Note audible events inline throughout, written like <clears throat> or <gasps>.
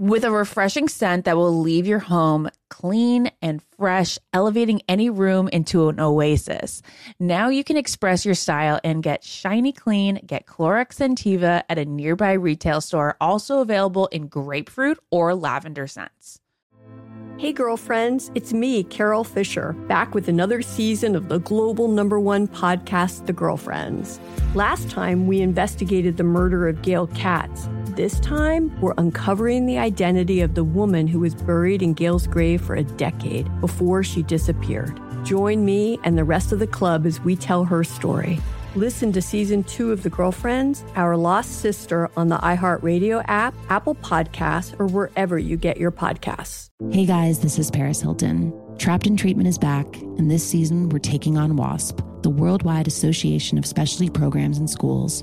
With a refreshing scent that will leave your home clean and fresh, elevating any room into an oasis. Now you can express your style and get shiny clean. Get Clorox Scentiva at a nearby retail store, also available in grapefruit or lavender scents. Hey, girlfriends, it's me, Carol Fisher, back with another season of the global number one podcast, The Girlfriends. Last time, we investigated the murder of Gail Katz. This time, we're uncovering the identity of the woman who was buried in Gail's grave for a decade before she disappeared. Join me and the rest of the club as we tell her story. Listen to season two of The Girlfriends, Our Lost Sister on the iHeartRadio app, Apple Podcasts, or wherever you get your podcasts. Hey guys, this is Paris Hilton. Trapped in Treatment is back, and this season we're taking on WASP, the Worldwide Association of Specialty Programs and Schools.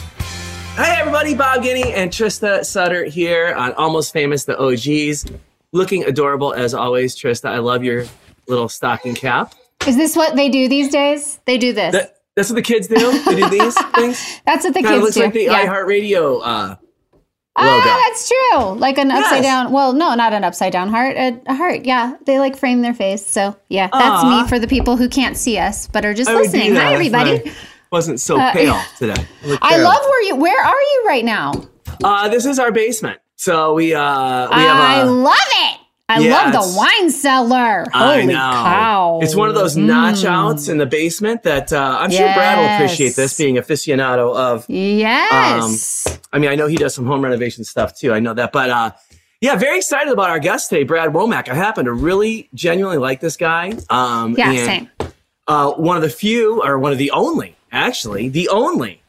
Hey everybody, Bob Guiney and Trista Sutter here on Almost Famous, the OGs. Looking adorable as always, Trista. I love your little stocking cap. Is this what they do these days? They do this. That, that's what the kids do. They do these <laughs> things. That's what the Kinda kids looks do. like the yeah. iHeartRadio uh, logo. Ah, that's true. Like an upside Yes. down. Well, no, not an upside down heart. A, a heart. Yeah, they like frame their face. So yeah, that's Aw. me for the people who can't see us but are just I listening. Hi, everybody. I wasn't so Uh, pale today. <laughs> I terrible. love where you. Where are you right now? Uh, this is our basement. So we uh we I have a love it. I Yes. love the wine cellar. I Holy know. cow! It's one of those notch outs in the basement that uh, I'm sure Brad will appreciate this being aficionado of. Yes. Um, I mean, I know he does some home renovation stuff too. I know that, but uh, yeah, very excited about our guest today, Brad Womack. I happen to really genuinely like this guy. Um, yeah, and, same. Uh, one of the few, or one of the only, actually, the only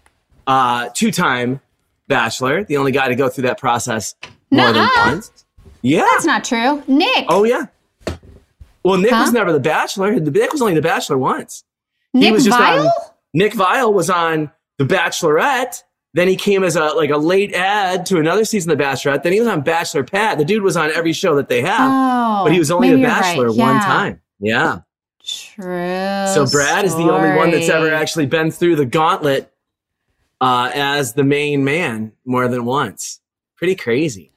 uh, two-time bachelor, the only guy to go through that process more than Nuh-uh. once. Yeah. That's not true. Nick. Oh yeah. Well, Nick was never the Bachelor. Nick was only the Bachelor once. he Nick was just Viall? on. Nick Viall was on the Bachelorette. Then he came as a like a late ad to another season of the Bachelorette. Then he was on Bachelor Pad. The dude was on every show that they have, Oh, but he was only the you're right. Bachelor one time. Yeah. True. So Brad is the only one that's ever actually been through the gauntlet uh, as the main man more than once. Pretty crazy.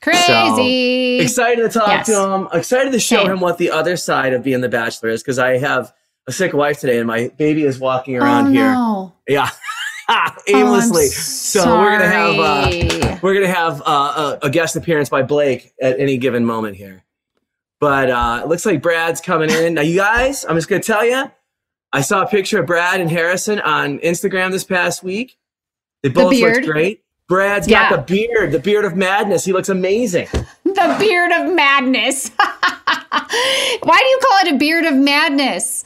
crazy. So, excited to talk Yes. to him. Excited to show Same. him what the other side of being the bachelor is because I have a sick wife today and my baby is walking around oh, here. No. Yeah. <laughs> Aimlessly. I'm so we're gonna have uh, we're gonna have uh, a, a guest appearance by Blake at any given moment here. But uh, it looks like Brad's coming in. Now, you guys, I'm just gonna tell you, I saw a picture of Brad and Harrison on Instagram this past week. They both beard? looked great. Brad's Yeah. got the beard, the beard of madness. He looks amazing. The beard of madness. <laughs> Why do you call it a beard of madness?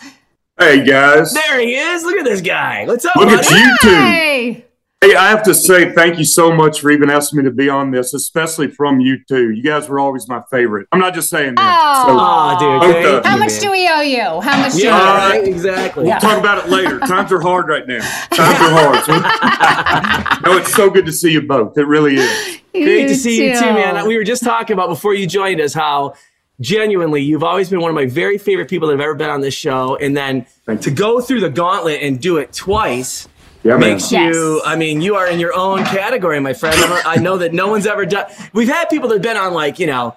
Hey guys. There he is. Look at this guy. What's up? Look at you two. Hey. Hey, I have to say thank you so much for even asking me to be on this, especially from you two. You guys were always my favorite. I'm not just saying that. Oh. Aw, dude, both thank How you. much do we owe you? How much do Yeah, we owe uh, right, you? exactly. We'll talk about it later. <laughs> Times are hard right now. Times are hard. no, it's so good to see you both. It really is. Great to see you too, man. We were just talking about before you joined us how genuinely you've always been one of my very favorite people that have ever been on this show. And then to go through the gauntlet and do it twice Yeah, man. makes you, I mean, you are in your own category, my friend. I, know that no one's ever done, we've had people that have been on like, you know,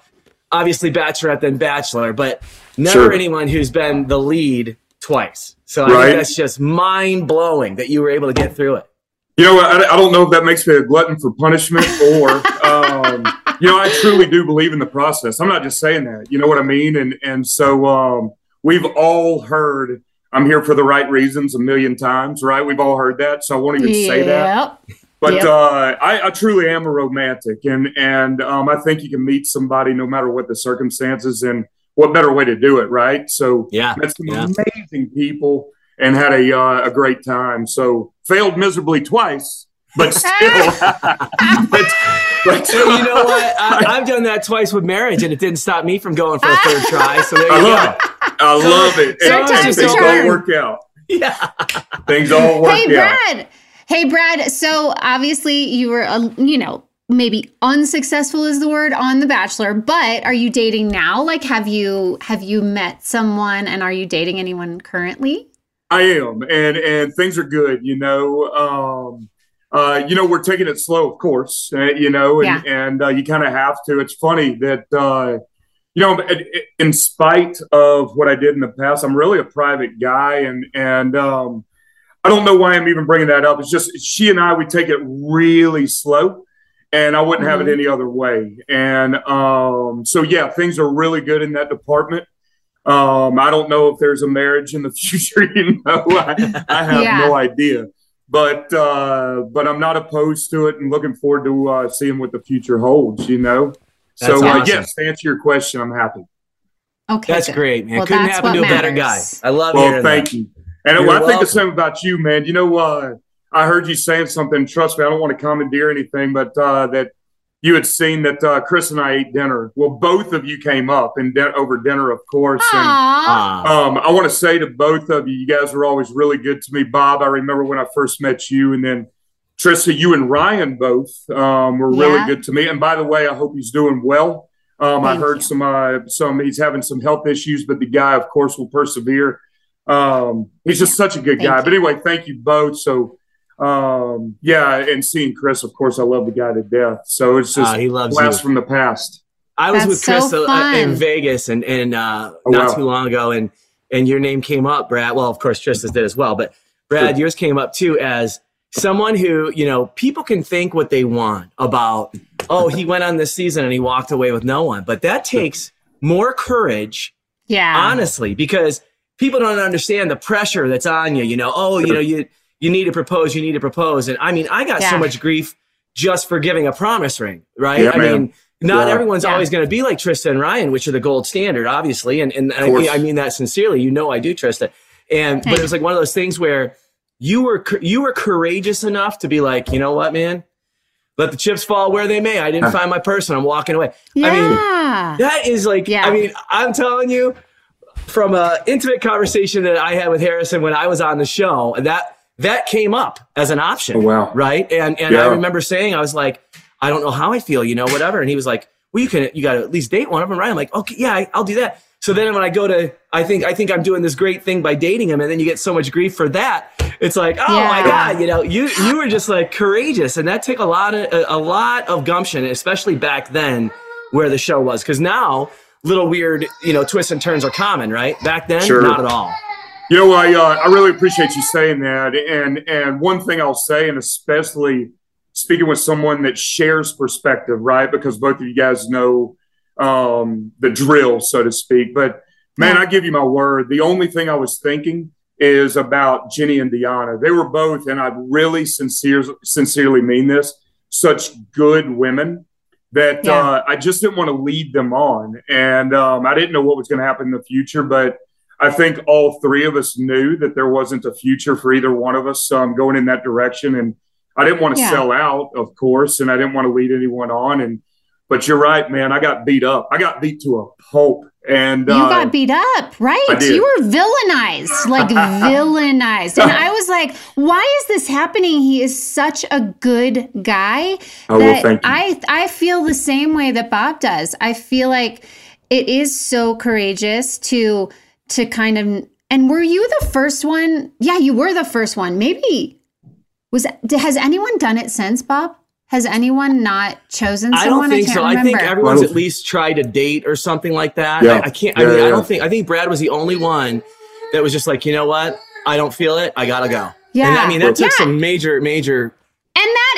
obviously Bachelorette then Bachelor, but never Sure. anyone who's been the lead twice. So I Right. think that's just mind blowing that you were able to get through it. You know, I, I don't know if that makes me a glutton for punishment or, <laughs> um, you know, I truly do believe in the process. I'm not just saying that. You know what I mean? And and so um, we've all heard I'm here for the right reasons a million times, right? We've all heard that, so I won't even say that. But Yep. uh, I, I truly am a romantic, and and um, I think you can meet somebody no matter what the circumstances, and what better way to do it, right? So Yeah, met some yeah. amazing people and had a uh, a great time. So failed miserably twice, but still, <laughs> but, but you know what? <laughs> I, I've done that twice with marriage, and it didn't stop me from going for a third <laughs> try. So there you I go. it. I love it. Third And time's things the all charm. work out. Yeah. Things all work Hey, out. Brad. Hey, Brad. So obviously you were, uh, you know, maybe unsuccessful is the word on The Bachelor, but are you dating now? Like, have you have you met someone, and are you dating anyone currently? I am, and and things are good. You know, um, uh, you know, we're taking it slow, of course. Uh, you know, and and uh, you kind of have to. It's funny that uh, you know, in- in spite of what I did in the past, I'm really a private guy, and and um, I don't know why I'm even bringing that up. It's just she and I we take it really slow. And I wouldn't have it any other way. And um, so, yeah, things are really good in that department. Um, I don't know if there's a marriage in the <laughs> future. You know, I, I have Yeah. no idea. But uh, but I'm not opposed to it, and looking forward to uh, seeing what the future holds. You know. That's so uh, awesome. yes, to answer your question, I'm happy. Okay, That's good. great, man. Well, Couldn't happen to a better guy. I love Well, thank that. you. And You're well, I think the same about you, man. You know, uh, I heard you saying something. Trust me, I don't want to commandeer anything, but uh, that you had seen that uh, Chris and I ate dinner. Well, both of you came up and di- over dinner, of course. And Ah. um, I want to say to both of you, you guys were always really good to me. Bob, I remember when I first met you, and then Trista, you and Ryan both um, were really good to me. And by the way, I hope he's doing well. Um, I heard you. some uh, some he's having some health issues, but the guy, of course, will persevere. Um, he's just such a good Thank guy. you. But anyway, thank you both. So um, yeah, and seeing Chris, of course, I love the guy to death. So it's just Ah, he loves blast you. from the past. I was That's with Chris so uh, in. Vegas and and uh, Oh, not wow. too long ago, and and your name came up, Brad. Well, of course, Trista's did as well, but Brad, Sure. yours came up too as someone who you know people can think what they want about. Oh, he went on this season and he walked away with no one, but that takes more courage Yeah. honestly because people don't understand the pressure that's on you you know oh you know you you need to propose you need to propose and i mean i got so much grief just for giving a promise ring right Yeah, i man. mean not Yeah. everyone's Yeah. always going to be like Trista and Ryan, which are the gold standard, obviously, and and I, mean- I mean that sincerely. You know, I do Trista, and but it was like one of those things where you were you were courageous enough to be like, you know what, man, let the chips fall where they may. I didn't find my person. I'm walking away. yeah. I mean, that is like, Yeah. I mean, I'm telling you, from a intimate conversation that I had with Harrison when I was on the show, and that that came up as an option. Oh, wow. Right. And and I remember saying, I was like, I don't know how I feel, you know, whatever. And he was like, Well, you can you gotta at least date one of them, right? I'm like, okay, yeah, I, I'll do that. So then when I go to I think I think I'm doing this great thing by dating him, and then you get so much grief for that. It's like, oh my God, you know, you you were just like courageous, and that took a lot of a, a lot of gumption, especially back then where the show was. Because now little weird, you know, twists and turns are common, right? Back then, Sure. not at all. You know, I uh, I really appreciate you saying that. And and one thing I'll say, and especially speaking with someone that shares perspective, right? Because both of you guys know um, the drill, so to speak. But man, I give you my word. The only thing I was thinking is about Jenny and Deanna. They were both, and I really sincere, sincerely mean this, such good women. that Yeah. uh, I just didn't want to lead them on. And um, I didn't know what was going to happen in the future, but I think all three of us knew that there wasn't a future for either one of us um, going in that direction. And I didn't want to Yeah. sell out, of course, and I didn't want to lead anyone on. And but you're right, man. I got beat up. I got beat to a pulp. And You uh, got beat up, right? You were villainized, like <laughs> villainized. And I was <laughs> like, why is this happening? He is such a good guy. Oh, well, that thank you. I I feel the same way that Bob does. I feel like it is so courageous to to kind of and were you the first one? Yeah, you were the first one. Maybe was has anyone done it since, Bob? Has anyone not chosen someone? I someone? don't think can't so. Remember. I think everyone's at least tried a date or something like that. Yeah. I, I can't. I Yeah, mean, I don't think. I think Brad was the only one that was just like, you know what? I don't feel it. I gotta go. Yeah. And I mean, that took Yeah. some major, major.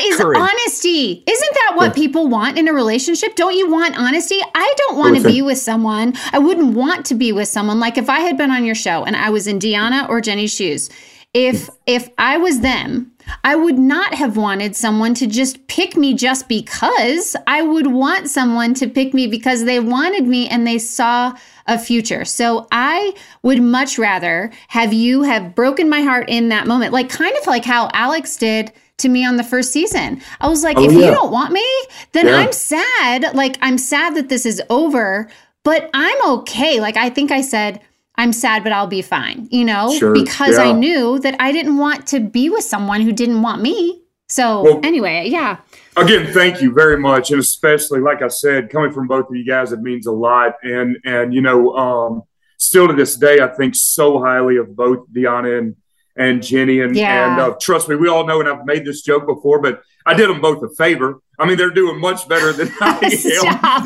Is Courage. honesty. Isn't that what people want in a relationship? Don't you want honesty? I don't want to be with someone. I wouldn't want to be with someone like if I had been on your show and I was in Deanna or Jenny's shoes. If if I was them, I would not have wanted someone to just pick me just because. I would want someone to pick me because they wanted me and they saw a future. So I would much rather have you have broken my heart in that moment, like kind of like how Alex did to me on the first season. I was like, Oh, if yeah. you don't want me, then Yeah. I'm sad. Like I'm sad that this is over, but I'm okay. Like I think I said, I'm sad, but I'll be fine, you know, Sure, because I knew that I didn't want to be with someone who didn't want me. So Well- anyway, yeah. again, thank you very much, and especially like I said, coming from both of you guys, it means a lot. And and you know, um, still to this day, I think so highly of both Deanna and and Jenny. And Yeah. and uh, trust me, we all know, and I've made this joke before, but I did them both a favor. I mean, they're doing much better than <laughs> I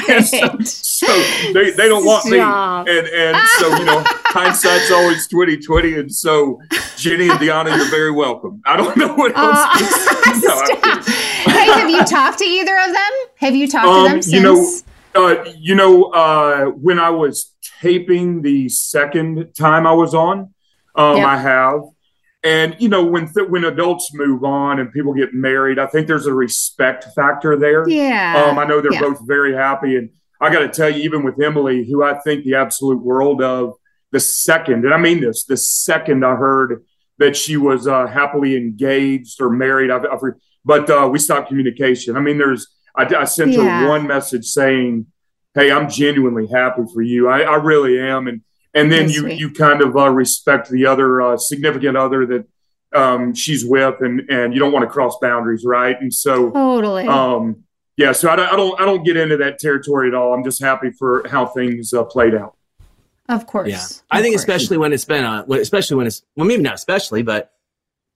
am. <laughs> So, so they, they don't want Stop. me, and and so you know, <laughs> hindsight's always twenty twenty. And so, Jenny and Deanna, you're very welcome. I don't know what else. Uh. No, hey, have you talked to either of them? Have you talked to them Um, since? you know, uh, you know, uh, when I was taping the second time I was on, um, Yep. I have, and you know, when th- when adults move on and people get married, I think there's a respect factor there. yeah. Um, I know they're Yeah. both very happy, and I got to tell you, even with Emily, who I think the absolute world of, the second, and I mean this, the second I heard that she was uh, happily engaged or married, I've, I've, but uh, we stopped communication. I mean, there's, I, I sent Yeah. her one message saying, "Hey, I'm genuinely happy for you. I, I really am," and and then That's you sweet. you kind of uh, respect the other uh, significant other that um, she's with, and and you don't want to cross boundaries, right? And so. totally. Um, yeah, so I, don't- I don't I don't get into that territory at all. I'm just happy for how things uh, played out. of course. Yeah, I think course. especially when it's been a, especially when it's well, maybe not especially, but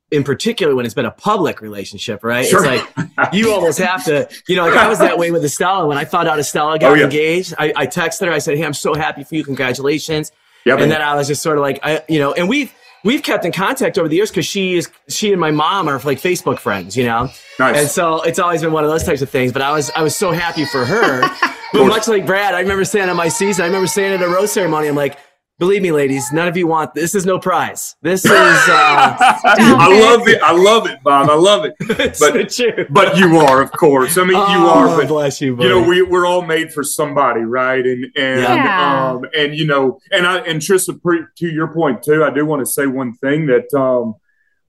in particular when it's been a public relationship, right? Sure. It's like you almost have to, you know, like I was that way with Estella when I found out Estella got Oh, yeah. engaged. I, I texted her. I said, "Hey, I'm so happy for you. Congratulations." Yeah, and then I was just sort of like, I, you know, and we've we've kept in contact over the years because she is she and my mom are like Facebook friends, you know. Nice. And so it's always been one of those types of things. But I was I was so happy for her. <laughs> but much like Brad, I remember saying on my season, I remember saying at a rose ceremony, I'm like, believe me, ladies, none of you want this. Is no prize. This is uh, <laughs> I love it. I love it, Bob. I love it. <laughs> it's But- true. But you are, of course. I mean, you Oh, are. But bless you, you know, we we're all made for somebody, right? And and Yeah. um and you know, and I and Trista, pre- to your point too, I do want to say one thing that um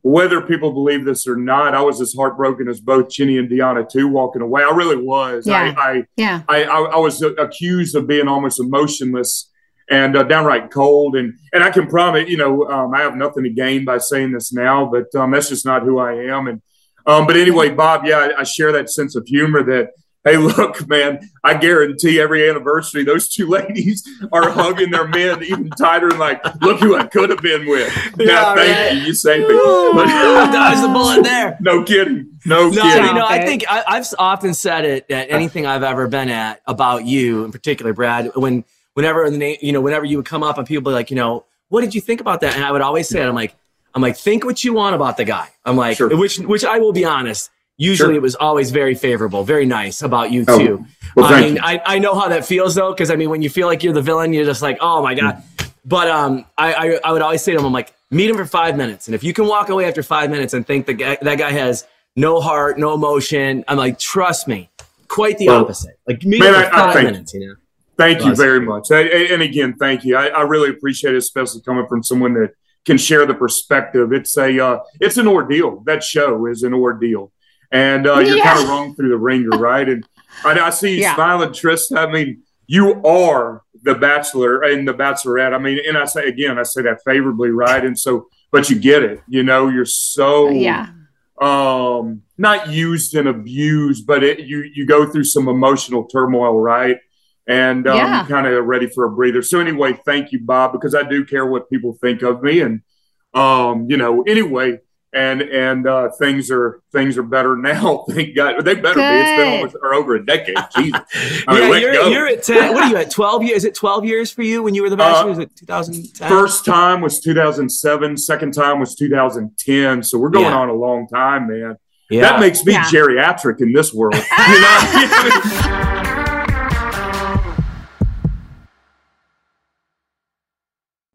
whether people believe this or not, I was as heartbroken as both Jenny and Deanna too, walking away. I really was. Yeah. I, I Yeah. I, I, I was accused of being almost emotionless and uh, downright cold. And and I can promise, you know, um, I have nothing to gain by saying this now, but um, that's just not who I am. And um, but anyway, Bob, yeah, I, I share that sense of humor that. Hey, look, <laughs> man! I guarantee every anniversary, those two <laughs> ladies are hugging their men even tighter, and like, look who I could have been with. <laughs> Yeah, now, thank right. you, you saved me. Dodge the bullet there. no kidding, no, No, kidding. you know, I think I, I've often said it at anything I've ever been at about you in particular, Brad. When whenever the name, you know, whenever you would come up and people be like, you know, what did you think about that? And I would always say. I'm like, I'm like, think what you want about the guy. I'm like, Sure. which which I will be honest. Usually Sure. it was always very favorable, very nice about you Oh, too. well, I mean. I, I know how that feels though, because I mean, when you feel like you're the villain, you're just like, oh my god. But um, I, I I would always say to him, I'm like, meet him for five minutes, and if you can walk away after five minutes and think that guy, that guy has no heart, no emotion, I'm like, trust me, quite the opposite. Like meet Man, for I- I five think- minutes, you know. Thank you very much. I- I- and again, thank you. I, I really appreciate it, especially coming from someone that can share the perspective. It's a uh, it's an ordeal. That show is an ordeal, and uh, you're Yeah. kind of wrong through the ringer, right? And I, I see you Yeah. smiling, Trista. I mean, you are the Bachelor and the Bachelorette. I mean, and I say again, I say that favorably, right? And so, but you get it. You know, you're so Yeah. um not used and abused but it, you you go through some emotional turmoil right and um, Yeah. kind of ready for a breather so anyway thank you bob because i do care what people think of me and um you know anyway and and uh things are things are better <laughs> now thank god they better be it's been almost or over a decade <laughs> jesus I mean, yeah, you're, you're at 10. What are you at? 12 years? Is it 12 years for you when you were the Bachelor? Is it 2010? First time was 2007. Second time was 2010. So we're going Yeah. on a long time, man. Yeah. That makes me Yeah. geriatric in this world. <laughs> You know?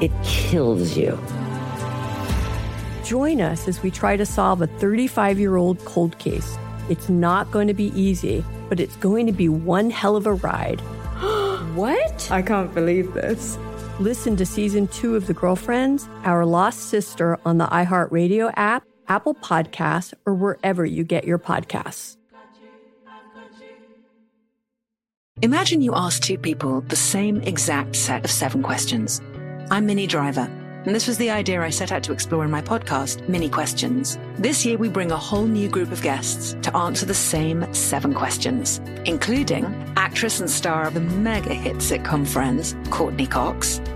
it kills you. Join us as we try to solve a 35 year old cold case. It's not going to be easy, but it's going to be one hell of a ride. <gasps> what? I can't believe this. Listen to season two of The Girlfriends, Our Lost Sister on the iHeartRadio app, Apple Podcasts, or wherever you get your podcasts. Imagine you ask two people the same exact set of seven questions. I'm Minnie Driver, and this was the idea I set out to explore in my podcast, Minnie Questions. This year, we bring a whole new group of guests to answer the same seven questions, including actress and star of the mega hit sitcom Friends, Courteney Cox.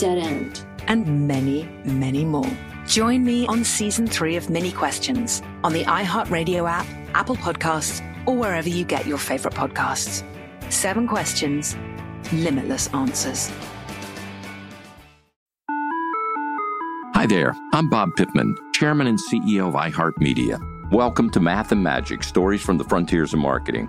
dead end. and many, many more. Join me on season three of Minnie Questions on the iHeartRadio app, Apple Podcasts, or wherever you get your favorite podcasts. Seven questions, limitless answers. Hi there, I'm Bob Pittman, Chairman and CEO of iHeartMedia. Welcome to Math and Magic Stories from the Frontiers of Marketing.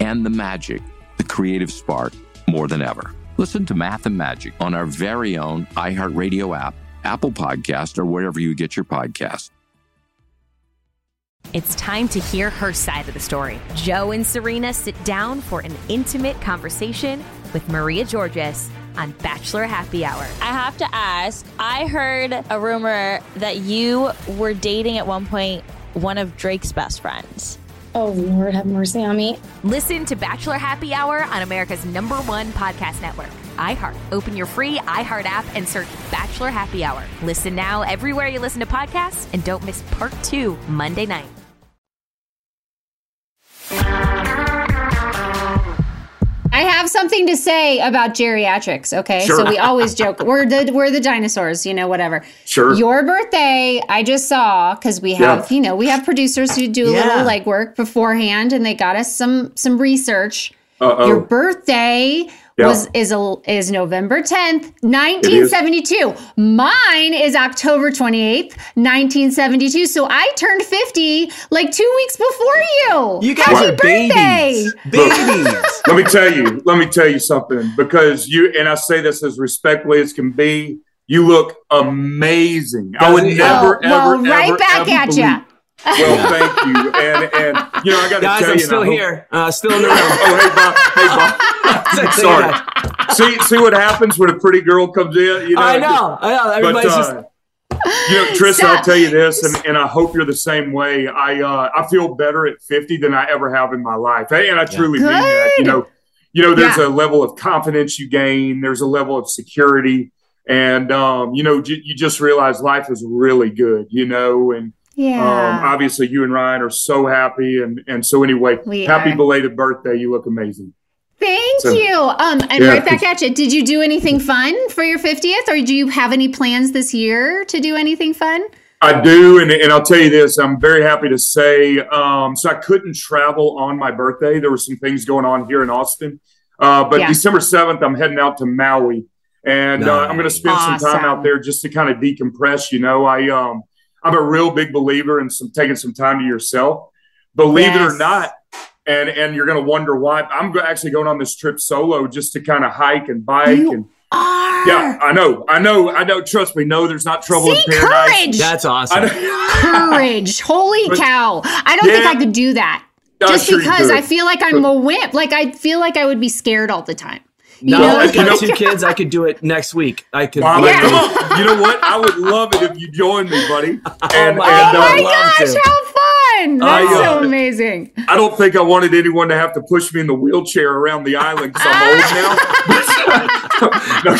and the magic, the creative spark, more than ever. Listen to Math and Magic on our very own iHeartRadio app, Apple Podcast, or wherever you get your podcasts. It's time to hear her side of the story. Joe and Serena sit down for an intimate conversation with Maria Georgas on Bachelor Happy Hour. I have to ask I heard a rumor that you were dating at one point one of Drake's best friends. Oh, Lord, have mercy on me. Listen to Bachelor Happy Hour on America's number one podcast network, iHeart. Open your free iHeart app and search Bachelor Happy Hour. Listen now everywhere you listen to podcasts and don't miss part two Monday night. I have something to say about geriatrics. Okay, Sure. so we always joke we're the we're the dinosaurs, you know, whatever. Sure. Your birthday, I just saw because we have, Yeah. you know, we have producers who do a Yeah. little legwork beforehand, and they got us some some research. Uh-oh. Your birthday Yeah. was is a, is November tenth, nineteen seventy two. Mine is October twenty eighth, nineteen seventy two. So I turned fifty like two weeks before you. You guys Happy are birthday. babies. <laughs> let me tell you, let me tell you something because you and I say this as respectfully as can be. You look amazing. I would Doesn't- never, Oh, well, ever, right ever, back ever at believe- ya. Well, thank you, and and you know I got to Guys, tell I'm you, still and hope- here. Uh, still in the room. oh, hey, Bob. Hey, Bob. <laughs> Sorry. see, see what happens when a pretty girl comes in. You know, I know. I know. Everybody's but, just. uh, you know, Tristan, Stop. I'll <laughs> tell you this, and, and I hope you're the same way. I uh, I feel better at 50 than I ever have in my life, and I truly mean that. You know, you know, there's Yeah. a level of confidence you gain. There's a level of security, and um, you know, j- you just realize life is really good. You know, and Yeah. um, obviously you and Ryan are so happy, and and so anyway, We happy are. belated birthday. You look amazing. Thank So- you. Um, and Yeah, right back at you. Did you do anything fun for your 50th or do you have any plans this year to do anything fun? I do, and, and I'll tell you this. I'm very happy to say. Um, so I couldn't travel on my birthday. There were some things going on here in Austin, uh, but Yeah. December seventh, I'm heading out to Maui, and uh, I'm going to spend some time out there just to kind of decompress. You know, I um, I'm a real big believer in some taking some time to yourself. Believe it or not, and and you're going to wonder why. I'm actually going on this trip solo just to kind of hike and bike You and. Are. Yeah, I know, I know, I know. Trust me, no, there's not trouble See, in paradise. courage. That's awesome. Courage. <laughs> Holy But- cow. I don't think I could do that. I'm Just sure because. I feel like I'm a wimp. Like I feel like I would be scared all the time. You No, know? I've got two kids. I could do it next week. I could. Bob, Yeah. come. You know what? I would love it if you joined me, buddy. <laughs> And, my and, Oh uh, my love gosh, to. how fun. That's I, uh, so amazing. I don't think I wanted anyone to have to push me in the wheelchair around the island because I'm old <laughs> now. <laughs> no,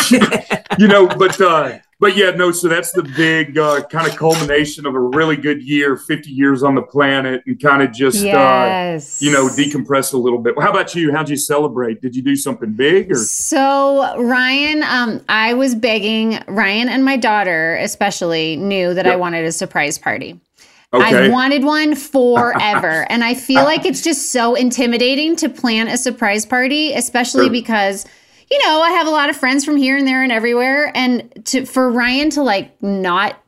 you know, but uh, but yeah, no. So that's the big uh, kind of culmination of a really good year, 50 years on the planet, and kind of just Yes. uh, you know decompress a little bit. Well, How about you? How'd you celebrate? Did you do something big or? So Ryan, um, I was begging Ryan and my daughter, especially, knew that I wanted a surprise party. Okay. I've wanted one forever, <laughs> and I feel like it's just so intimidating to plan a surprise party, especially Sure. because you know I have a lot of friends from here and there and everywhere, and to for Ryan to like not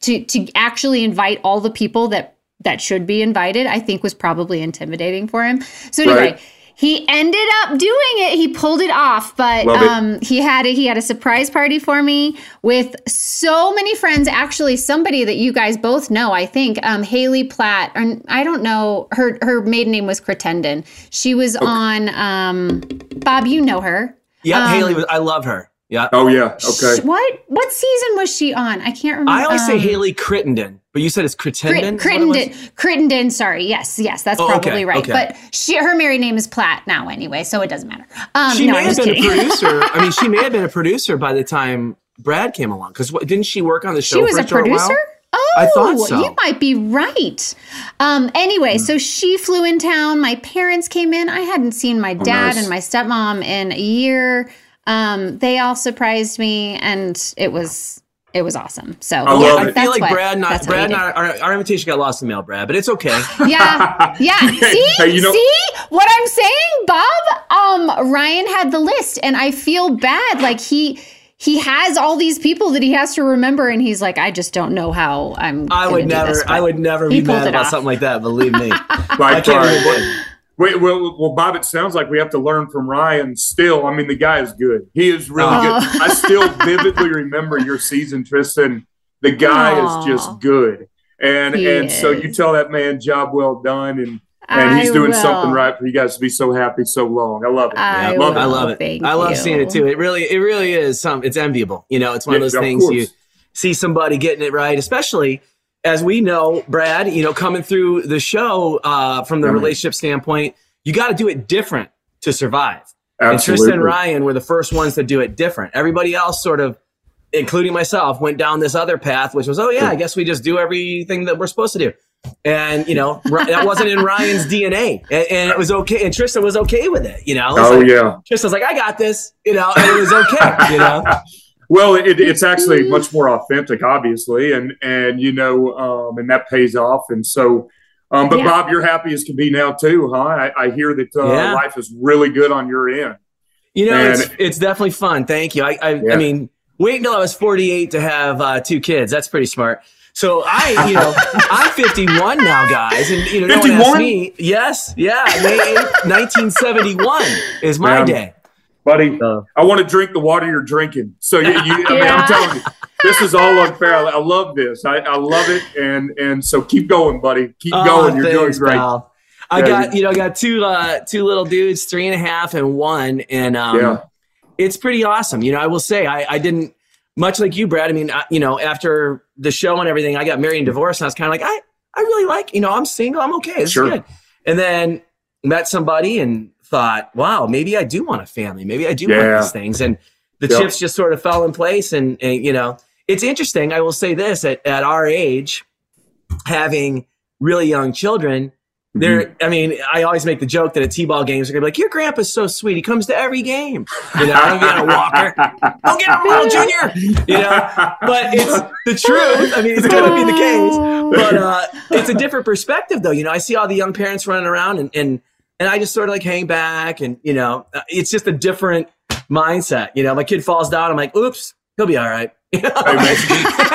to to actually invite all the people that that should be invited, I think was probably intimidating for him. So anyway. Right. He ended up doing it. He pulled it off, but Love it. um, he had a, he had a surprise party for me with so many friends. Actually, somebody that you guys both know, I think, um, Haley Platt. And I don't know her. Her maiden name was Cretendon. She was on. Um, Bob, you know her. Yeah, Um, Haley. Was, I love her. Yeah. Oh yeah. sh- Okay. What what season was she on? I can't remember. I always say Um, Haley Crittenden, but you said it's Crittenden. Crittenden, Crittenden, sorry. Yes, yes, that's Oh, probably okay, right. okay. But she, her married name is Platt now anyway, so it doesn't matter. Um, she no, may I'm have been kidding. a <laughs> producer. I mean, she may have been a producer by the time Brad came along. Because didn't she work on the show? She was for a short while? producer? Oh, I thought so. you might be right. Um, anyway, so she flew in town. My parents came in. I hadn't seen my dad nice. and my stepmom in a year. Um, they all surprised me, and it was it was awesome. So I yeah, love I feel like what- Brad, not, that's Brad, we did. not, our, our invitation got lost in the mail, Brad, but it's okay. <laughs> yeah, yeah. <laughs> See, you know- see what I'm saying, Bob? Um, Ryan had the list, and I feel bad. Like he he has all these people that he has to remember, and he's like, I just don't know how I'm. I gonna would do never, this, I would never be mad about off. something like that. Believe me. <laughs> I Like, can't even- what- Wait, well, well, Bob, it sounds like we have to learn from Ryan still. I mean, the guy is good. He is really Oh. good. I still vividly remember your season, Tristan. The guy Aw. is just good. And He and so you tell that man job well done and and he's doing will. something right for you guys to be so happy so long. I love it. I Yeah, love I it. love it. Thank I love you. seeing it too. It really, it really is some. It's enviable. You know, it's one of those of things course. you see somebody getting it right, especially as we know, Brad. You know, coming through the show uh, from the Yeah. relationship standpoint, you got to do it different to survive. And Tristan and Ryan were the first ones to do it different. Everybody else sort of, including myself, went down this other path, which was, oh yeah, I guess we just do everything that we're supposed to do. And you know that wasn't in Ryan's <laughs> DNA, and, and it was okay. And Tristan was okay with it. You know, It's Oh like- yeah. Tristan's like, I got this, you know, and it was okay, <laughs> you know. Well, it, it's actually much more authentic, obviously, and and you know, um, and that pays off. And so, um, but Yeah. Bob, you're happy as can be now too, huh? I, I hear that uh, Yeah. life is really good on your end. You know, And- it's it's definitely fun. Thank you. I I, Yeah. I mean, wait until I was 48 to have uh, two kids. That's pretty smart. So I, you know, <laughs> I'm 51 now, guys, and you know, no one asked 51? me. Yes, yeah, May 8th, 1971 is my Man. day. buddy. Uh, I want to drink the water you're drinking. So you, you I mean, Yeah. I'm telling you, this is all <laughs> unfair. I, I love this. I, I love it, and and so keep going, buddy. Keep Oh, going. You're doing great. pal. I Yeah, got you- you know I got two uh two little dudes, three and a half and one, and um, Yeah. it's pretty awesome. You know, I will say I I didn't much like you, Brad. I mean, I, you know, after the show and everything, I got married and divorced, and I was kind of like, I I really like you know I'm single, I'm okay, it's Sure. good. And then met somebody and thought, wow, maybe I do want a family, maybe I do Yeah. want these things, and the Yep. chips just sort of fell in place, and, and you know, it's interesting. I will say this at at our age, having really young children. There, I mean, I always make the joke that at T-ball games, they're gonna be like, "Your grandpa's so sweet. He comes to every game. You know, I don't get <laughs> a walker. Don't get him, Will Junior. You know, but it's the truth. I mean, it's gonna be the case. But uh, it's a different perspective, though. You know, I see all the young parents running around, and and and I just sort of like hang back, and you know, uh, it's just a different mindset. You know, my kid falls down, I'm like, "Oops, he'll be all right." You know? Hey, man.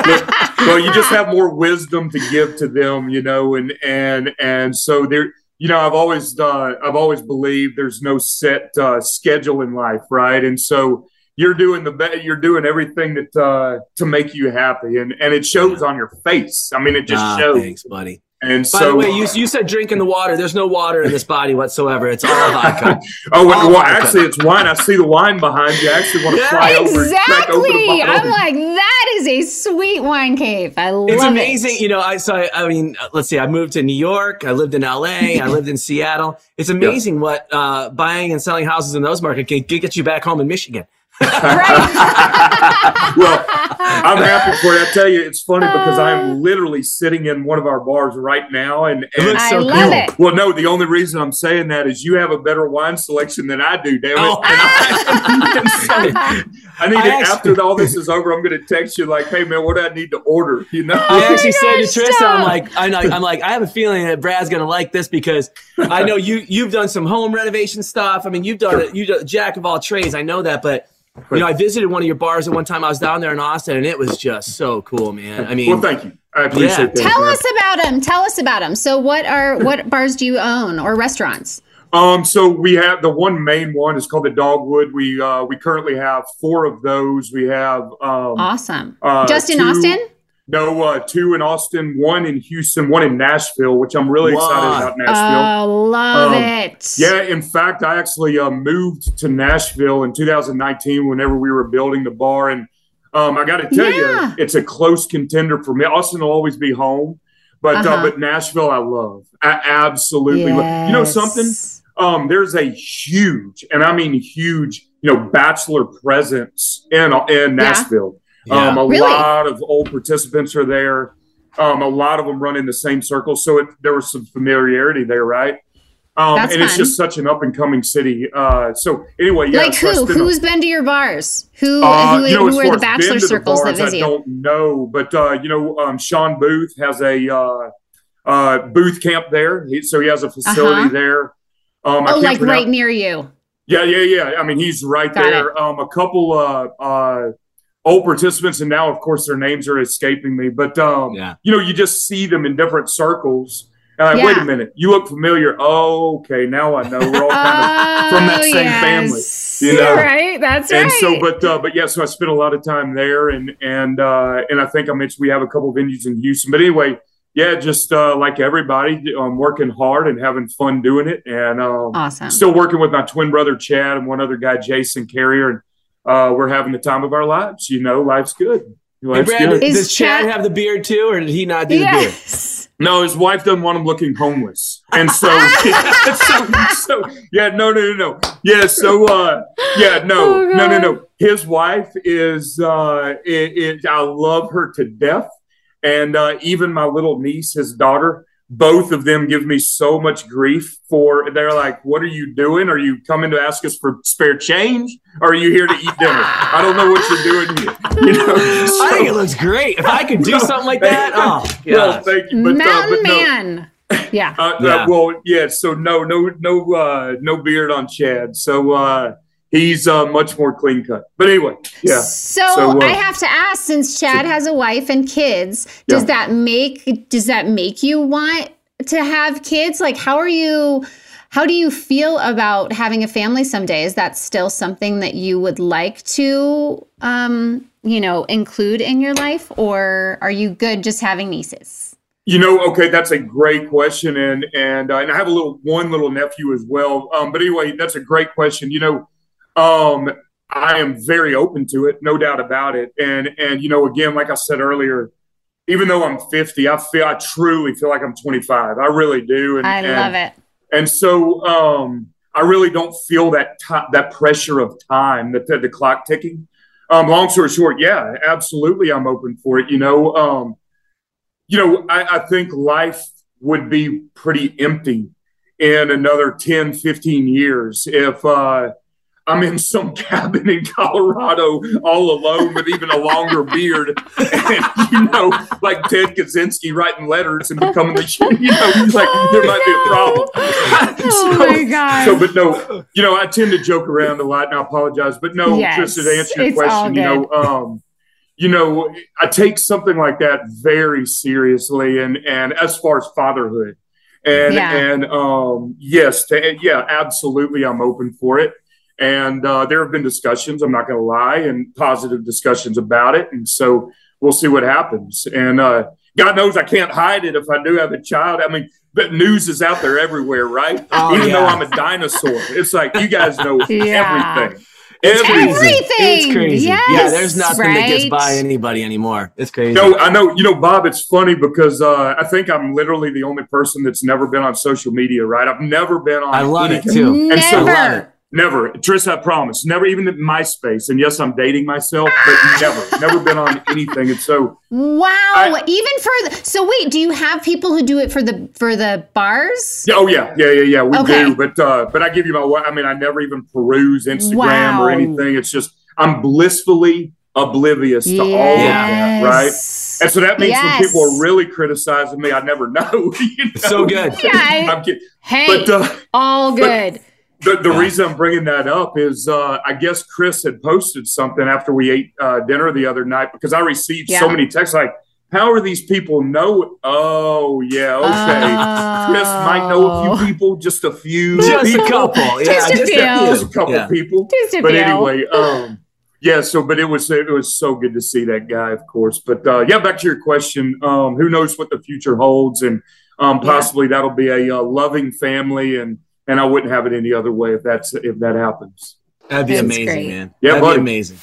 Look, well, you just have more wisdom to give to them, you know, and and and so there, you know, I've always uh, I've always believed there's no set uh, schedule in life, right? And so you're doing the best, you're doing everything that uh, to make you happy, and and it shows on your face. I mean, it just Ah, shows. thanks, buddy. And By so, the way, you, you said drinking the water. There's no water in this body whatsoever. It's all <laughs> vodka. oh, well, all well, vodka. actually, it's wine. I see the wine behind you. I actually want to Yeah. fly over and crack open a Exactly. I'm like, that is a sweet wine cave. I love it. It's it. amazing. You know, I so I, I mean, uh, let's see. I moved to New York. I lived in L.A. I lived in Seattle. It's <laughs> amazing what uh, buying and selling houses in those markets can get you back home in Michigan. <laughs> well, I'm happy for you. I tell you, it's funny because I'm literally sitting in one of our bars right now, and, and looks so I love it. Well, no, the only reason I'm saying that is you have a better wine selection than I do. Damn it! Oh. And I, and <laughs> so I need I to. actually- after all this is over, I'm going to text you like, "Hey, man, what do I need to order?" You know? I actually oh said to gosh, Tristan, stop. I'm like, I'm like, I'm like, I have a feeling that Brad's gonna like this because I know you you've done some home renovation stuff. I mean, you've done it. You are jack of all trades. I know that, but you know, I visited one of your bars at one time. I was down there in Austin, and it was just so cool, man. I mean, well, thank you. I appreciate Yeah. that. Tell us about them. Tell us about them. So, what are what bars do you own or restaurants? Um, so we have the one main one is called the Dogwood. We uh, we currently have four of those. We have um, Awesome. uh, Just in two- Austin? No, uh, two in Austin, one in Houston, one in Nashville, which I'm really excited about Nashville. Oh, love Um, it. Yeah, in fact, I actually uh, moved to Nashville in 2019 whenever we were building the bar. And um, I got to tell Yeah. you, it's a close contender for me. Austin will always be home, but uh Uh-huh. but Nashville, I love. I absolutely love. You know something? Um, there's a huge, and I mean huge, you know, bachelor presence in in Nashville. Um, a Really? lot of old participants are there. Um, a lot of them run in the same circles, so it, there was some familiarity there, right? Um, That's and it's just such an up and coming city. Uh, so anyway, yeah. like who? spent a- Who's been to your bars? Who? uh, who, you know, who are the bachelor been to the circles that bars, I visit you? don't know, but uh, you know, um, Shawn Booth has a uh, uh, booth camp there, he, so he has a facility Uh-huh. there. Um, I Oh, can't like pronounce- right near you. yeah, yeah, yeah. I mean, he's right Got there. Um, a couple uh, uh, old participants, and now, of course, their names are escaping me. But um, Yeah. you know, you just see them in different circles, Uh, Yeah. Wait a minute, you look familiar. Oh, okay, now I know. We're all kind of <laughs> from that Oh, same yes. family, you know. Right, that's right. and right. so, but uh, but yeah, so I spent a lot of time there, and and uh, and I think I mentioned we have a couple of venues in Houston. But anyway, yeah, just uh, like everybody, um, working hard and having fun doing it, and um, Awesome. Still working with my twin brother Chad and one other guy, Jason Carrier, and uh, we're having the time of our lives. You know, life's good. Hey, Life's Brad, good. does, does Chad have the beard too, or did he not do the beard? No, his wife doesn't want him looking homeless, and so, <laughs> <laughs> so, so yeah, no, no, no, no, yeah, so, uh, yeah, no, Oh, no, no, no. His wife is, uh, it, it, I love her to death, and uh, even my little niece, his daughter, both of them give me so much grief for. They're like, "What are you doing? Are you coming to ask us for spare change, or are you here to eat dinner? I don't know what you're doing here." <laughs> You know, I think it looks great. If I could do <laughs> something like that, oh, <laughs> well, God. thank you. But, uh, Mountain but no. Man. Yeah. Uh, Yeah. uh, well, yeah. So no, no, no, uh, no beard on Chad. So uh, he's uh, much more clean cut. But anyway, yeah. So, uh, I have to ask, since Chad has a wife and kids, does Yeah. that make does that make you want to have kids? Like, how are you? How do you feel about having a family someday? Is that still something that you would like to, um, you know, include in your life, or are you good just having nieces? You know, okay, that's a great question, and and uh, and I have a little one little nephew as well. Um, but anyway, that's a great question. You know, um, I am very open to it, no doubt about it. And and you know, again, like I said earlier, even though I'm 50, I feel I truly feel like I'm 25. I really do. And, I and- love it. And so um, I really don't feel that ti that pressure of time, that the, the clock ticking. Um, long story short, yeah, absolutely, I'm open for it. You know, um, you know, I, I think life would be pretty empty in another 10, 15 years if uh, I'm in some <laughs> cabin in Colorado all alone with even a longer beard, <laughs> and you know, like Ted Kaczynski writing letters and becoming the, <laughs> you know, like there might be a problem. Oh my God. So, but no, you know, I tend to joke around a lot, and I apologize, but no, Yes, Tristan, to answer your question, you know, um, you know, I take something like that very seriously, and and as far as fatherhood, and Yeah. and um, yes, to, yeah, absolutely, I'm open for it. And uh, there have been discussions. I'm not going to lie, and positive discussions about it. And so we'll see what happens. And uh, God knows I can't hide it if I do have a child. I mean, but news is out there everywhere, right? <laughs> Oh, Even though. I'm a dinosaur, it's like you guys know <laughs> Yeah. everything. It's crazy. Everything. It's crazy. yeah, there's nothing that gets by anybody anymore. It's crazy. No, I know. You know, Bob, it's funny because uh, I think I'm literally the only person that's never been on social media, right? I've never been on I love it too. And so- Never. I love it. Never. Tris, I promise. Never even at MySpace. And yes, I'm dating myself, but never. <laughs> Never been on anything. And so, Wow. Even for the, so wait, do you have people who do it for the for the bars? yeah, oh, yeah, yeah, yeah, yeah. We Okay. do. But, uh, but I give you my, wa- I mean, I never even peruse Instagram Wow. or anything. It's just, I'm blissfully oblivious to all of that, right? And so that means Yes. when people are really criticizing me, I never <laughs> know. you know? So good. Yeah, I- I'm kidding. Hey, But, uh, all good. The, the reason I'm bringing that up is uh, I guess Chris had posted something after we ate uh, dinner the other night because I received so many texts like, "How are these people know?" Oh yeah, okay. Chris might know a few people, just a few, Just a couple. Yeah, Just a just few. just a couple Yeah. people. Just a but few. anyway, um, yeah. So, but it was it was so good to see that guy, of course. But uh, yeah, back to your question. Um, who knows what the future holds, and um, possibly that'll be a uh, loving family, and and I wouldn't have it any other way if that's if that happens. That'd be That's amazing, great. man. Yeah, That'd buddy. be amazing.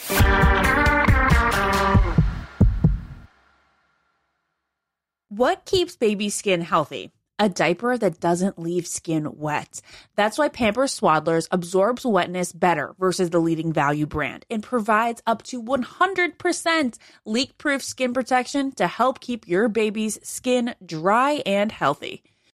What keeps baby skin healthy? A diaper that doesn't leave skin wet. That's why Pampers Swaddlers absorbs wetness better versus the leading value brand and provides up to 100% leak proof skin protection to help keep your baby's skin dry and healthy.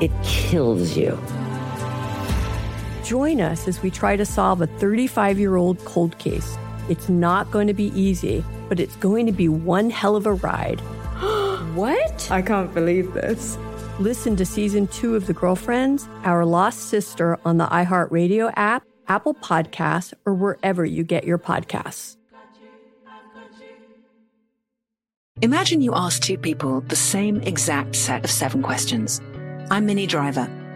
it kills you. Join us as we try to solve a 35 year old cold case. It's not going to be easy, but it's going to be one hell of a ride. <gasps> what? I can't believe this. Listen to season two of The Girlfriends, Our Lost Sister on the iHeartRadio app, Apple Podcasts, or wherever you get your podcasts. Imagine you ask two people the same exact set of seven questions. I'm Minnie Driver,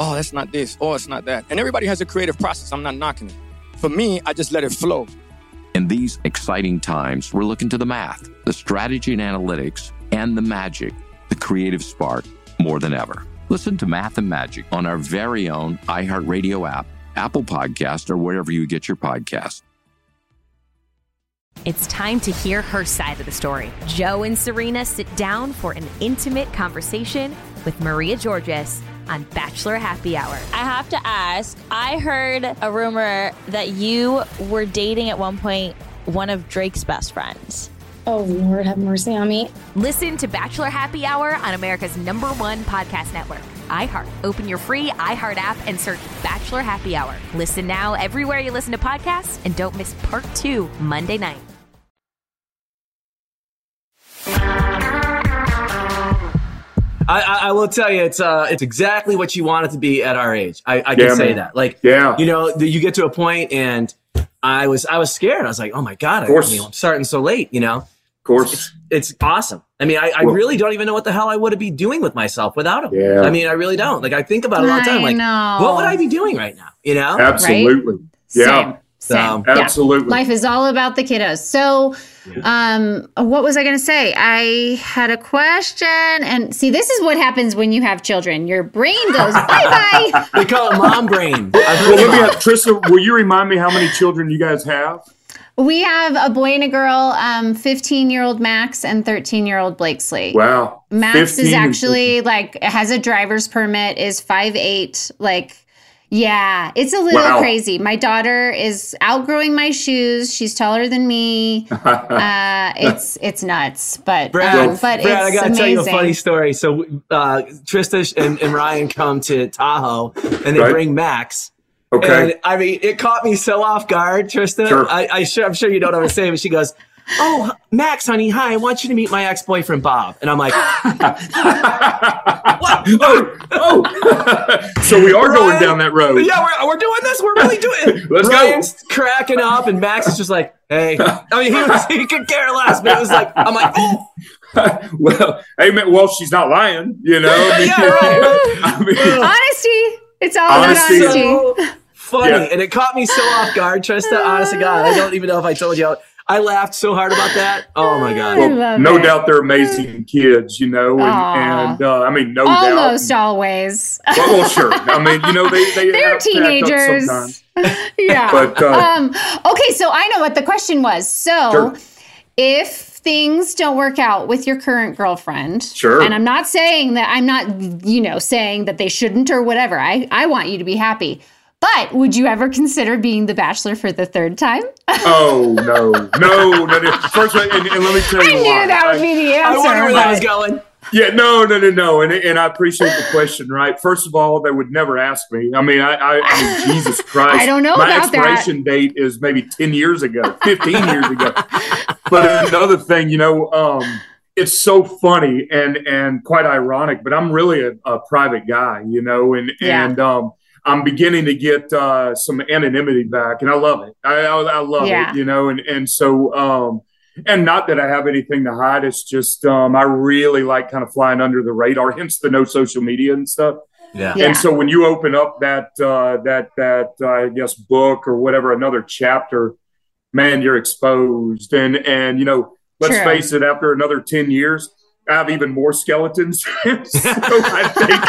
Oh, that's not this. Oh, it's not that. And everybody has a creative process. I'm not knocking it. For me, I just let it flow. In these exciting times, we're looking to the math, the strategy and analytics, and the magic, the creative spark, more than ever. Listen to Math and Magic on our very own iHeartRadio app, Apple Podcast, or wherever you get your podcasts. It's time to hear her side of the story. Joe and Serena sit down for an intimate conversation with Maria Georgas on Bachelor Happy Hour. I have to ask I heard a rumor that you were dating at one point one of Drake's best friends. Oh, Lord, have mercy on me. Listen to Bachelor Happy Hour on America's number one podcast network, iHeart. Open your free iHeart app and search Bachelor Happy Hour. Listen now everywhere you listen to podcasts and don't miss part two Monday night. I, I, I will tell you, it's uh, it's exactly what you want it to be at our age. I, I can Yeah, say man. that. Like, Yeah. you know, you get to a point, and I was I was scared. I was like, oh my god, I, course. I mean, I'm starting so late. You know, of course, it's, it's awesome. I mean, I, I Well- really don't even know what the hell I would be doing with myself without him. Yeah. I mean, I really don't. Like, I think about it all the time. Like, know. what would I be doing right now? You know, Absolutely. Yeah. So, Same. Yeah. Absolutely. Life is all about the kiddos. So, um, what was I going to say? I had a question, and see, this is what happens when you have children. Your brain goes <laughs> bye bye. they call it mom brain. well, let me ask, Trista, will you remind me how many children you guys have? We have a boy and a girl, um, 15 year old Max and 13 year old Blakesley. Wow. Max is actually like has a driver's permit, is five eight, like yeah, it's a little Wow. crazy. My daughter is outgrowing my shoes. She's taller than me. <laughs> uh, it's it's nuts, but Brad, um, but Brad, I gotta amazing. tell you a funny story. So uh, Trista and, and Ryan come to Tahoe, and they Right. bring Max, Okay. And, I mean, it caught me so off guard, Trista. Sure. I, I sure, I'm sure you don't know what I'm saying, but she goes, "Oh, Max, honey, hi. I want you to meet my ex-boyfriend Bob." And I'm like, <laughs> <laughs> oh, oh. <laughs> so we are going down that road. Yeah, we're, we're doing this. We're really doing it. Let's go. Cracking up, and Max is just like, "Hey." I mean, he was he could care less, but it was like, I'm like, "Oh, well, hey, man, well, she's not lying, you know. I mean, Yeah, right, I mean, Honesty. It's all about Honesty. honesty. so funny," Yeah. and it caught me so off guard. Trista, honest to God, I don't even know if I told you. I laughed so hard about that. Oh my God. I love no it. doubt they're amazing kids, you know, and, and uh, I mean, no Almost doubt. Almost always. Well, well, sure. I mean, you know, they they <laughs> They're have to act up teenagers. <laughs> yeah. But, uh, um, okay, so I know what the question was. So Sure. if things don't work out with your current girlfriend, Sure. and I'm not saying that I'm not, you know, saying that they shouldn't or whatever. I, I want you to be happy. But would you ever consider being the bachelor for the third time? Oh <laughs> no, no, no! no. First, and, and let me tell you I you knew why. that would be the I answer. wonder where that was going. Yeah, no, no, no, no, and and I appreciate the question. Right, first of all, they would never ask me. I mean, I, I, I mean, <laughs> Jesus Christ, I don't know My about that. expiration date is maybe ten years ago, fifteen years ago. <laughs> But another thing, you know, um, it's so funny and and quite ironic. But I'm really a, a private guy, you know, and Yeah. and um, I'm beginning to get uh, some anonymity back, and I love it. I, I, I love Yeah. it, you know, and and so. Um, and not that I have anything to hide. It's just um, I really like kind of flying under the radar, hence the no social media and stuff. Yeah. Yeah. And so when you open up that uh, that that uh, I guess book or whatever another chapter, man, you're exposed. And and you know, let's True. face it, after another ten years, I have even more skeletons. <laughs> so I think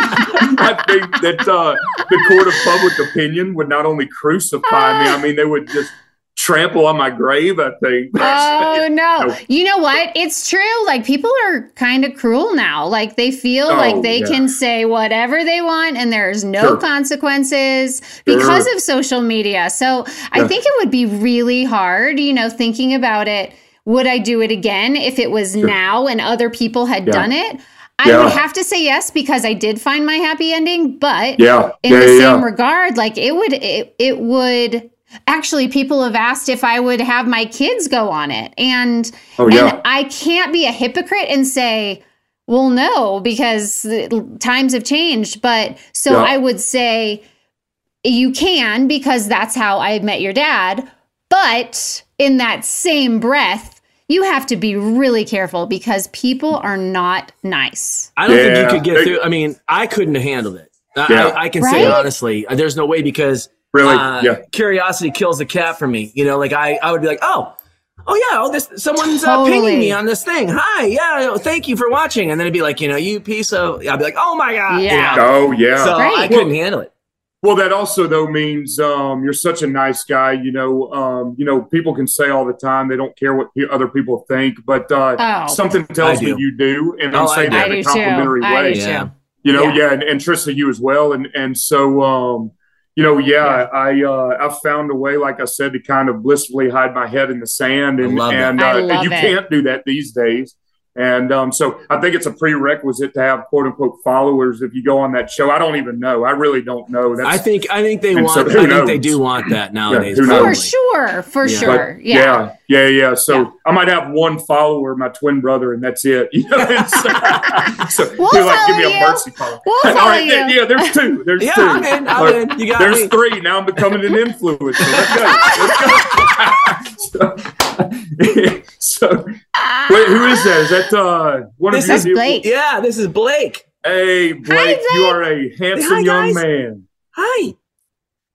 I think that uh, the court of public opinion would not only crucify me, I mean they would just trample on my grave. I think. Oh <laughs> no. No. You know what? It's true. Like people are kind of cruel now. Like they feel Oh, like they yeah. can say whatever they want and there's no Sure. consequences because Sure. of social media. So I think it would be really hard, you know, thinking about it. Would I do it again if it was now and other people had Yeah. done it? I Yeah. would have to say yes because I did find my happy ending, but Yeah. in Yeah, the same regard, like it would it, it would actually people have asked if I would have my kids go on it. And Oh, and I can't be a hypocrite and say, well, no, because times have changed. But so. I would say you can because that's how I met your dad. But in that same breath, you have to be really careful because people are not nice. I don't think you could get through. I mean, I couldn't have handled it. I, Yeah. I, I can say honestly, uh, there's no way because Really? uh, Yeah. curiosity kills the cat for me. You know, like I, I would be like, oh, oh yeah, oh this someone's uh, pinging me on this thing. Hi, yeah, oh, thank you for watching. And then it'd be like, you know, you piece of. I'd be like, oh my god, you Yeah. know? Oh yeah. So I couldn't handle it. Well, that also though means um, you're such a nice guy. You know, um, you know, people can say all the time they don't care what pe- other people think, but uh, Oh. something tells me you do, and Oh, I'm I saying do. that I in a do too. complimentary way. Yeah. You know, Yeah. yeah, and, and Trista, you as well, and and so um, you know, yeah, I uh, I found a way, like I said, to kind of blissfully hide my head in the sand, and love and I uh, love you it. can't do that these days. And um, so I think it's a prerequisite to have quote unquote followers if you go on that show. I don't even know. I really don't know. That's I think I think they want. so I who think they do want that nowadays. who knows? probably. For sure, for Yeah. sure. But, Yeah. yeah, yeah, yeah. So Yeah. I might have one follower, my twin brother, and that's it. <laughs> You know, so, so <laughs> We'll he'll, like give follow me a mercy follow. We'll <laughs> All follow you. yeah, yeah, there's two. There's Yeah, 2 I'm in, I'm Or in. You got there's me. three. Now I'm becoming an influencer. Let's go. Let's go. so, <laughs> so wait, who is that? Is that uh, one This of your is new- Blake. Yeah, this is Blake. Hey, Blake, Blake. you are a handsome Hi, young man. Hi.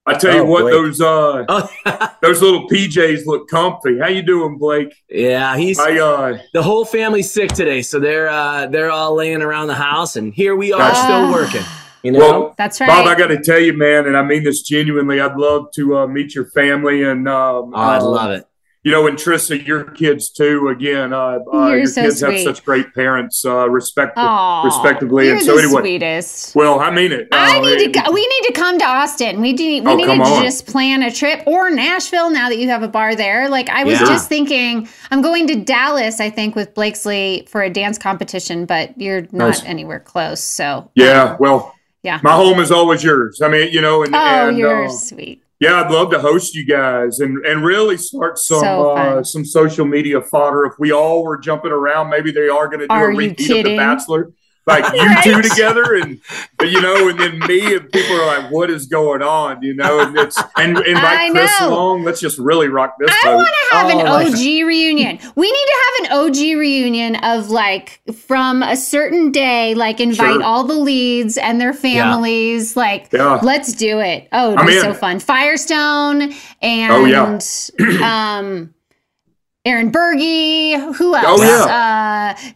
I tell you Oh, what, Blake. those uh, Oh, <laughs> those little PJs look comfy. How you doing, Blake? yeah, he's I uh, the whole family's sick today, so they're uh, they're all laying around the house, and here we are Gotcha. still working. You know, Well, That's right. Bob, I got to tell you, man, and I mean this genuinely. I'd love to uh, meet your family, and um, oh, I'd uh, love it. You know, and Trista, your kids too. Again, uh, uh, your so kids have such great parents, uh, respect, Aw, respectively. And so the anyway, sweetest. well, I mean it. I Uh, need to. Go, we need to come to Austin. We do. We Oh, need to on. just plan a trip or Nashville. Now that you have a bar there, like I was Yeah. just thinking, I'm going to Dallas. I think with Blakesley for a dance competition, but you're not Nice. anywhere close. So Yeah, well, Yeah. My home is always yours. I mean, you know, and, oh, and you're uh, sweet. Yeah, I'd love to host you guys and and really start some So uh, some social media fodder. If we all were jumping around, maybe they are going to do Are a repeat of The? Bachelor, like <laughs> you two together, and you know, and then me, and people are like, "What is going on?" You know, and it's and I invite Chris know. along. Let's just really rock this. I want to have Oh, an my- OG reunion. We need to have an OG reunion of like from a certain day, like invite Sure. all the leads and their families. Like, Yeah. let's do it. Oh, it'd I'm be in. so fun. Firestone and Oh, yeah. um, Aaron Buerge. Who else? Oh, yeah. Uh,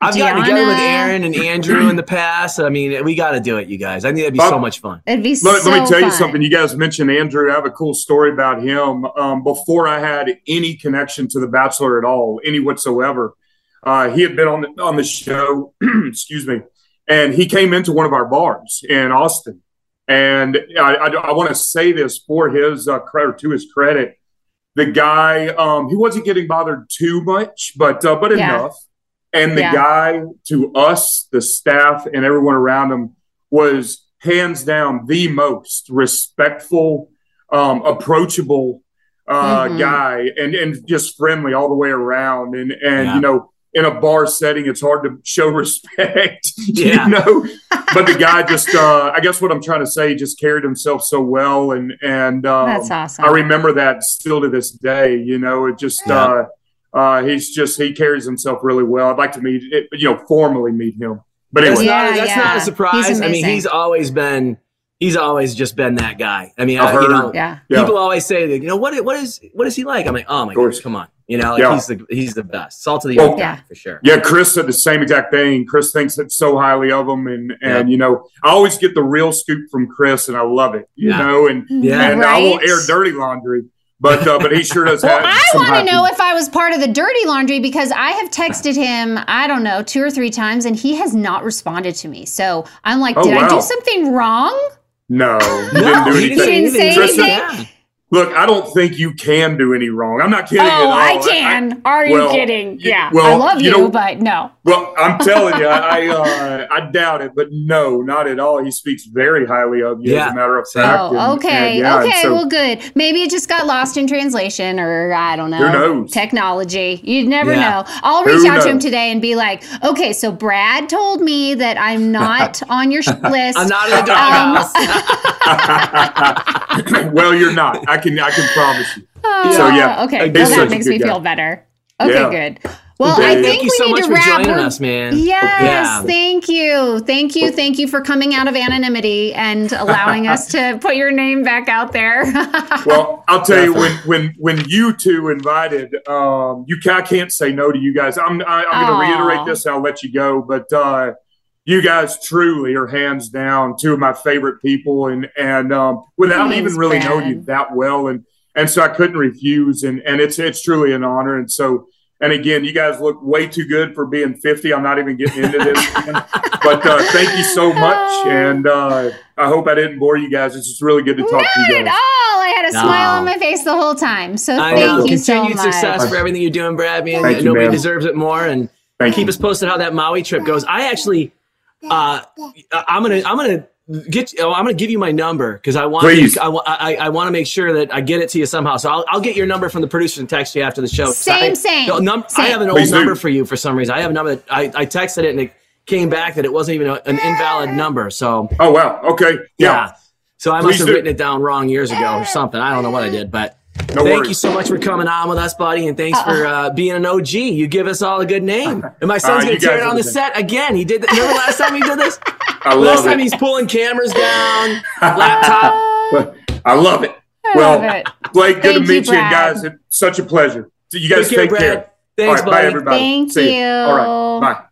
I've gotten together with Aaron and Andrew in the past. I mean, we got to do it, you guys. I think that'd be so much fun. it'd be let, so let me tell you something. You guys mentioned Andrew. I have a cool story about him. Um, before I had any connection to The Bachelor at all, any whatsoever, uh, he had been on the, on the show. <clears throat> excuse me, and he came into one of our bars in Austin. And I, I, I want to say this for his uh, credit, to his credit, the guy um, he wasn't getting bothered too much, but uh, but Yeah. enough. And the Yeah. guy to us, the staff, and everyone around him was hands down the most respectful, um, approachable uh, Mhm. guy, and and just friendly all the way around. And and Yeah. you know, in a bar setting, it's hard to show <laughs> respect, Yeah. you know. <laughs> But the guy just, uh, I guess what I'm trying to say, just carried himself so well, and and um, That's awesome. I remember that still to this day. You know, it just. Yeah. Uh, uh, he's just he carries himself really well. I'd like to meet, you know, formally meet him. But That's anyway, not that's yeah. not a surprise. I mean, he's always been he's always just been that guy. I mean, I've you know, Yeah. Yeah. people always say that, you know, what what is what is he like? I'm like, oh my gosh, come on. You know, like Yeah. he's the he's the best. Salt of the Well, earth Yeah. for sure. Yeah, Chris said the same exact thing. Chris thinks it so highly of him, and and you know, I always get the real scoop from Chris, and I love it. You Yeah. know, and Yeah. and I won't air dirty laundry, but uh, but he sure does Well, have. I want to know if I was part of the dirty laundry because I have texted him, I don't know, two or three times and he has not responded to me. So I'm like, Oh, did I do something wrong? No, he No, didn't do he didn't say Tristan, anything? Look, I don't think you can do any wrong. I'm not kidding at Oh, all. I can. Are you well, kidding? Yeah. well, I love you you, know- but no. Well, I'm telling you, I I, <laughs> uh, I doubt it, but no, not at all. He speaks very highly of you, as a matter of fact. and- Oh, okay. and yeah, okay. so- well, good. Maybe it just got lost in translation or I don't know. Who knows? Technology. You'd never Yeah. know. I'll Who reach out to him today and be like, okay, so Brad told me that I'm <laughs> not on your list. I'm not in the Um, doghouse. <laughs> well, you're not. I can I can promise you. Uh, So, yeah, Okay. Well, that makes me guy. feel better. Okay, Yeah. good. Well, Well, I thank think you we so need much to for wrap. joining us, man. Yes, Yeah. thank you, thank you, thank you for coming out of anonymity and allowing us to <laughs> put your name back out there. <laughs> Well, I'll tell you when when when you two invited, um, you I can't say no to you guys. I'm I, I'm going to reiterate this. and I'll let you go, but uh, you guys truly are hands down two of my favorite people, and and um, without Thanks, even really Brad. knowing you that well, and and so I couldn't refuse, and and it's it's truly an honor, and so. And again, you guys look way too good for being 50. I'm not even getting into this. <laughs> but uh, thank you so much. And uh, I hope I didn't bore you guys. It's just really good to talk to Not you at all. I had a No. smile on my face the whole time. So I thank know. you so Continued much. success for everything you're doing, Brad. Man, Thank nobody man. deserves it more. And Thank keep you. us posted how that Maui trip goes. I actually, uh, I'm gonna, I'm gonna get, oh, I'm gonna give you my number because I want, Please. I, wa- I, I want to make sure that I get it to you somehow. So I'll, I'll get your number from the producer and text you after the show. Same, I, same, no, num- I have an old Please do. number for you for some reason. I have a number that I, I texted it and it came back that it wasn't even a, an invalid number. So Oh, wow. Okay. yeah. Yeah. So I Please must have do. written it down wrong years ago or something. I don't know what I did, but No thank worries. you so much for coming on with us, buddy, and thanks for uh, being an OG. You give us all a good name. <laughs> And my son's Uh, gonna tear it on the the set again. He did. That. Remember the last time he did this? <laughs> I love last love time he's pulling cameras down, <laughs> laptop. I love it. I well, love it. Blake, good Thank to meet you, and Brad. guys. It's such a pleasure. So you guys Take care, take, Brad. care. Thanks, All right, bye, everybody. Thank See you. All right,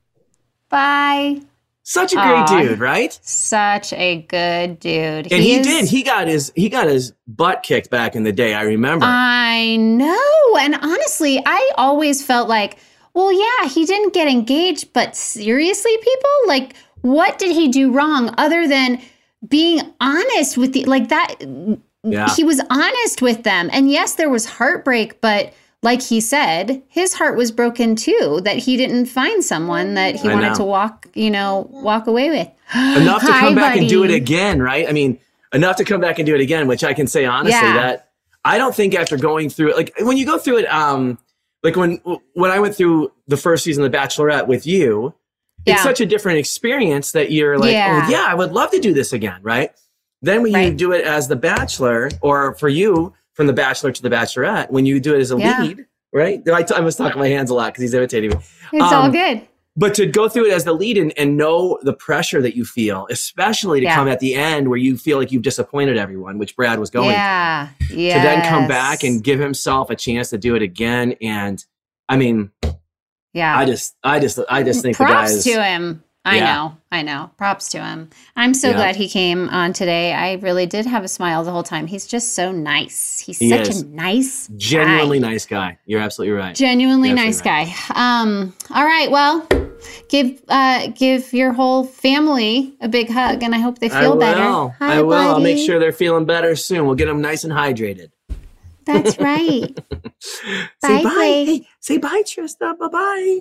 bye. Bye. Such a great Aw. dude, right? Such a good dude. And he did. He got his he got his butt kicked back in the day. I remember. I know. And honestly, I always felt like, well, yeah, he didn't get engaged, but seriously, people, like, what did he do wrong other than being honest with the, like, that? Yeah. He was honest with them. And yes, there was heartbreak, but like he said, his heart was broken too that he didn't find someone that he I wanted know. to walk, you know, walk away with. <gasps> enough to Hi, come back and do it again, right? I mean, enough to come back and do it again, which I can say honestly Yeah. that I don't think after going through it, like when you go through it, um, like when when I went through the first season of The Bachelorette with you, it's such a different experience that you're like, Yeah. oh yeah, I would love to do this again, right? Then when you do it as the Bachelor, or for you from the Bachelor to the Bachelorette, when you do it as a Yeah. lead, right? I, t- I was talking my hands a lot because he's imitating me. It's all Um, good. but to go through it as the lead and, and know the pressure that you feel, especially to Yeah. come at the end where you feel like you've disappointed everyone, which Brad was going Yeah. Yeah. to then come back and give himself a chance to do it again. And I mean, Yeah. I just, I just, I just think the guy Props is, to him. I Yeah. know. I know. Props to him. I'm so Yeah. glad he came on today. I really did have a smile the whole time. He's just so nice. He's He such is. a nice genuinely guy. nice guy. You're absolutely right. Genuinely You're nice absolutely guy. Um all right, well, give uh give your whole family a big hug and I hope they feel will. better. Hi, I will. I'll make sure they're feeling better soon. We'll get them nice and hydrated. That's right. <laughs> Say Bye, bye. Hey, say bye, Trista. Bye bye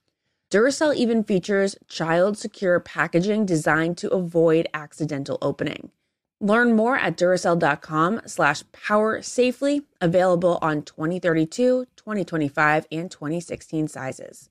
Duracell even features child secure packaging designed to avoid accidental opening. Learn more at Duracell.com slash power safely, available on 2032, 2025, and 2016 sizes.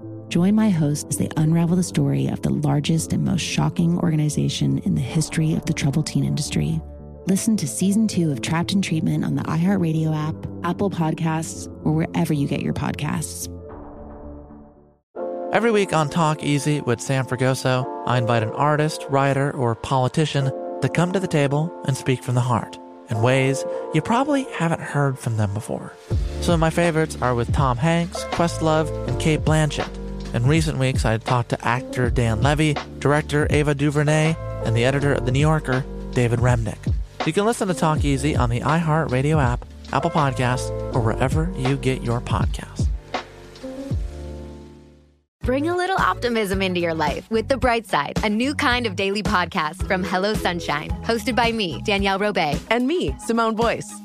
Join my host as they unravel the story of the largest and most shocking organization in the history of the troubled teen industry. Listen to season two of Trapped in Treatment on the iHeartRadio app, Apple Podcasts, or wherever you get your podcasts. Every week on Talk Easy with Sam Fragoso, I invite an artist, writer, or politician to come to the table and speak from the heart in ways you probably haven't heard from them before. Some of my favorites are with Tom Hanks, Questlove, and Cate Blanchett. In recent weeks, I talked to actor Dan Levy, director Ava DuVernay, and the editor of The New Yorker, David Remnick. You can listen to Talk Easy on the iHeartRadio app, Apple Podcasts, or wherever you get your podcasts. Bring a little optimism into your life with The Bright Side, a new kind of daily podcast from Hello Sunshine, hosted by me, Danielle Robay. And me, Simone Boyce.